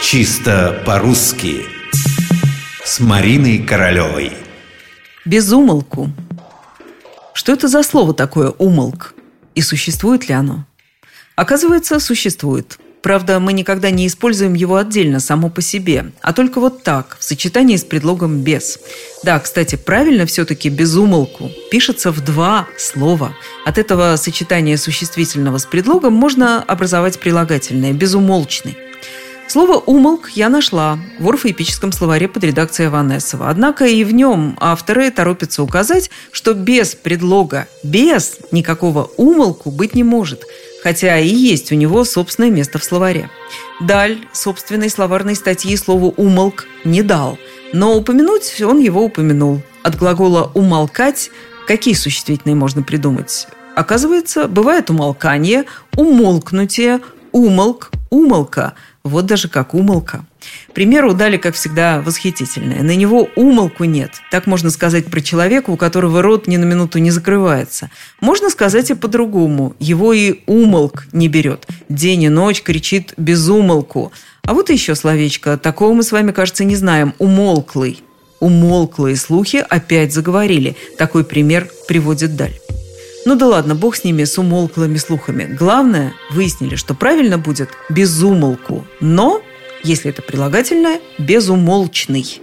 Чисто по-русски С Мариной Королевой Безумолку Что это за слово такое «умолк»? И существует ли оно? Оказывается, существует – Правда, мы никогда не используем его отдельно, само по себе, а только вот так, в сочетании с предлогом «без». Да, кстати, правильно все-таки «безумолку» пишется в два слова. От этого сочетания существительного с предлогом можно образовать прилагательное «безумолчный». Слово «умолк» я нашла в орфоэпическом словаре под редакцией Ванессова. Однако и в нем авторы торопятся указать, что без предлога «без» никакого «умолку» быть не может – хотя и есть у него собственное место в словаре. Даль собственной словарной статьи слову «умолк» не дал, но упомянуть он его упомянул. От глагола «умолкать» какие существительные можно придумать? Оказывается, бывает умолкание, умолкнутие, умолк, умолка. Вот даже как умолка. Примеры удали, как всегда, восхитительные. На него умолку нет. Так можно сказать про человека, у которого рот ни на минуту не закрывается. Можно сказать и по-другому. Его и умолк не берет. День и ночь кричит без умолку. А вот еще словечко. Такого мы с вами, кажется, не знаем. Умолклый. Умолклые слухи опять заговорили. Такой пример приводит Даль. Ну да ладно, бог с ними, с умолклыми слухами. Главное, выяснили, что правильно будет без умолку. Но если это прилагательное, безумолчный.